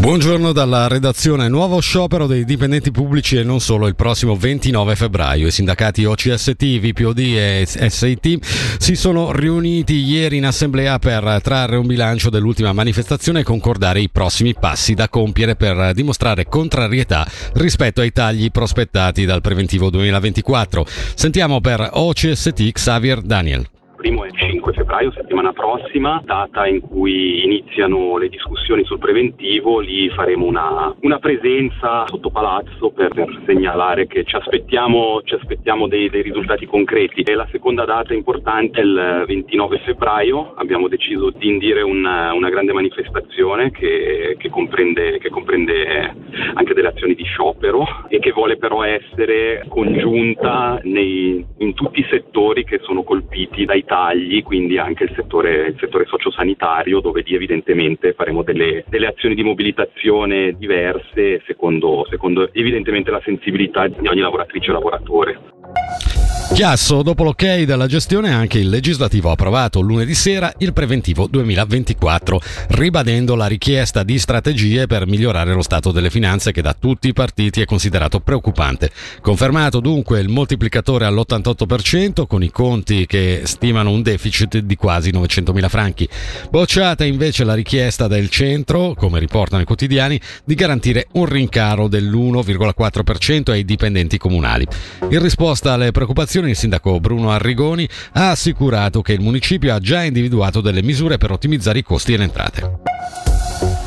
Buongiorno dalla redazione. Nuovo sciopero dei dipendenti pubblici e non solo il prossimo 29 febbraio. I sindacati OCST, VPOD e SIT si sono riuniti ieri in assemblea per trarre un bilancio dell'ultima manifestazione e concordare i prossimi passi da compiere per dimostrare contrarietà rispetto ai tagli prospettati dal preventivo 2024. Sentiamo per OCST Xavier Daniel primo è 5 febbraio, settimana prossima, data in cui iniziano le discussioni sul preventivo, lì faremo una, una presenza sotto palazzo per, per, segnalare che ci aspettiamo, ci aspettiamo dei, dei, risultati concreti. E la seconda data importante è il 29 febbraio, abbiamo deciso di indire una, una grande manifestazione che, che, comprende, che comprende anche delle azioni di sciopero e che vuole però essere congiunta nei, in tutti i settori che sono colpiti dai tagli, quindi anche il settore, il settore sociosanitario, dove lì evidentemente faremo delle, delle azioni di mobilitazione diverse secondo, secondo evidentemente la sensibilità di ogni lavoratrice o lavoratore. Chiasso, dopo l'ok della gestione, anche il legislativo ha approvato lunedì sera il preventivo 2024, ribadendo la richiesta di strategie per migliorare lo stato delle finanze che da tutti i partiti è considerato preoccupante. Confermato dunque il moltiplicatore all'88% con i conti che stimano un deficit di quasi 900 mila franchi. Bocciata invece la richiesta del centro, come riportano i quotidiani, di garantire un rincaro dell'1,4% ai dipendenti comunali. In risposta alle preoccupazioni il sindaco Bruno Arrigoni ha assicurato che il municipio ha già individuato delle misure per ottimizzare i costi e le entrate.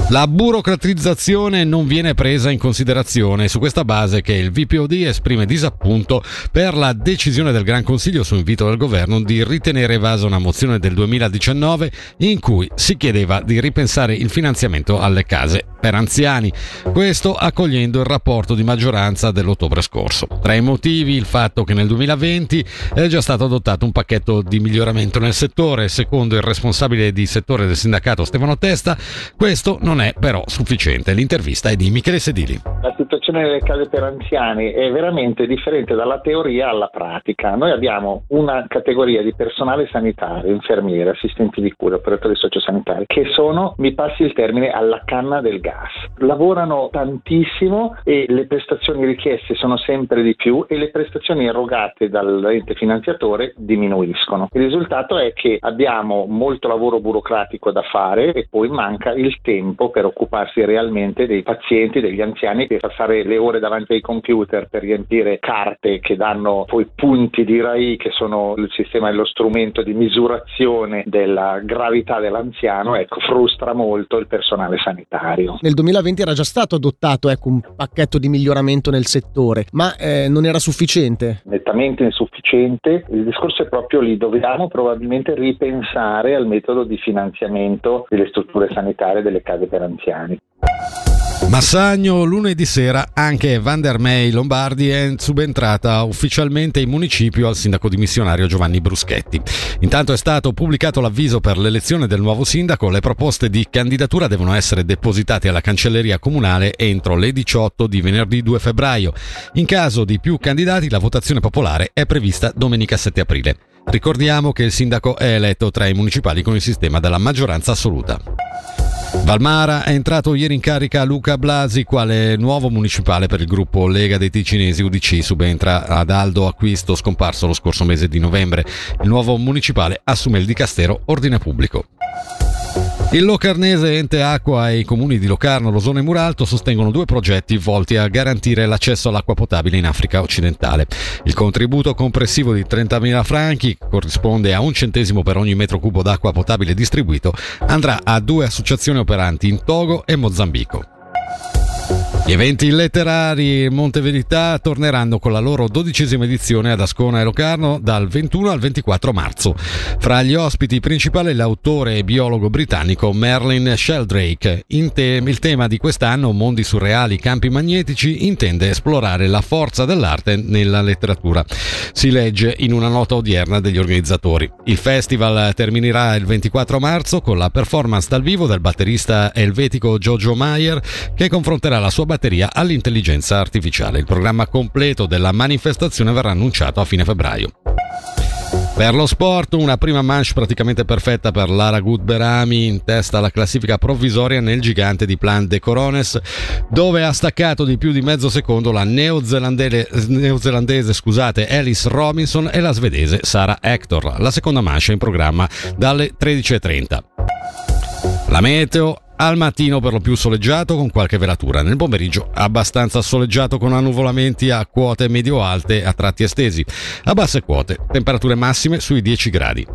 La burocratizzazione non viene presa in considerazione su questa base che il VPOD esprime disappunto per la decisione del Gran Consiglio su invito del governo di ritenere evasa una mozione del 2019 in cui si chiedeva di ripensare il finanziamento alle case per anziani, questo accogliendo il rapporto di maggioranza dell'ottobre scorso. Tra i motivi il fatto che nel 2020 è già stato adottato un pacchetto di miglioramento nel settore, secondo il responsabile di settore del sindacato Stefano Testa, questo non è però sufficiente. L'intervista è di Michele Sedili. Situazione delle case per anziani è veramente differente dalla teoria alla pratica. Noi abbiamo una categoria di personale sanitario, infermieri, assistenti di cura, operatori sociosanitari, che sono, mi passi il termine, alla canna del gas. Lavorano tantissimo e le prestazioni richieste sono sempre di più e le prestazioni erogate dall'ente finanziatore diminuiscono. Il risultato è che abbiamo molto lavoro burocratico da fare e poi manca il tempo per occuparsi realmente dei pazienti, degli anziani per fare le ore davanti ai computer per riempire carte che danno poi punti di RAI che sono il sistema e lo strumento di misurazione della gravità dell'anziano, ecco, frustra molto il personale sanitario nel 2020 era già stato adottato ecco, un pacchetto di miglioramento nel settore, ma eh, non era sufficiente? Nettamente insufficiente. Il discorso è proprio lì, dobbiamo probabilmente ripensare al metodo di finanziamento delle strutture sanitarie delle case per anziani. Massagno, lunedì sera anche Van der Mey Lombardi è subentrata ufficialmente in municipio al sindaco dimissionario Giovanni Bruschetti. Intanto è stato pubblicato l'avviso per l'elezione del nuovo sindaco, le proposte di candidatura devono essere depositate alla cancelleria comunale entro le 18 di venerdì 2 febbraio. In caso di più candidati la votazione popolare è prevista domenica 7 aprile. Ricordiamo che il sindaco è eletto tra i municipali con il sistema della maggioranza assoluta. Valmara è entrato ieri in carica Luca Blasi quale nuovo municipale per il gruppo Lega dei Ticinesi UDC, subentra ad Aldo Acquisto scomparso lo scorso mese di novembre. Il nuovo municipale assume il dicastero Ordine Pubblico. Il Locarnese, Ente Acqua e i comuni di Locarno, Losone e Muralto sostengono due progetti volti a garantire l'accesso all'acqua potabile in Africa occidentale. Il contributo complessivo di 30.000 franchi, che corrisponde a un centesimo per ogni metro cubo d'acqua potabile distribuito, andrà a due associazioni operanti in Togo e Mozambico. Gli eventi letterari Monte Verità torneranno con la loro dodicesima edizione ad Ascona e Locarno dal 21 al 24 marzo. Fra gli ospiti principali l'autore e biologo britannico Merlin Sheldrake. Te- il tema di quest'anno, Mondi surreali, campi magnetici, intende esplorare la forza dell'arte nella letteratura. Si legge in una nota odierna degli organizzatori. Il festival terminerà il 24 marzo con la performance dal vivo del batterista elvetico Jojo Mayer che confronterà la sua batteria all'intelligenza artificiale. Il programma completo della manifestazione verrà annunciato a fine febbraio. Per lo sport, una prima manche praticamente perfetta per Lara Gutberami in testa alla classifica provvisoria nel gigante di Plan de Corones, dove ha staccato di più di mezzo secondo la neozelandese, scusate, Alice Robinson e la svedese Sara Hector. La seconda manche in programma dalle 13.30. La meteo al mattino per lo più soleggiato con qualche velatura, nel pomeriggio abbastanza soleggiato con annuvolamenti a quote medio-alte a tratti estesi. A basse quote, temperature massime sui 10 gradi.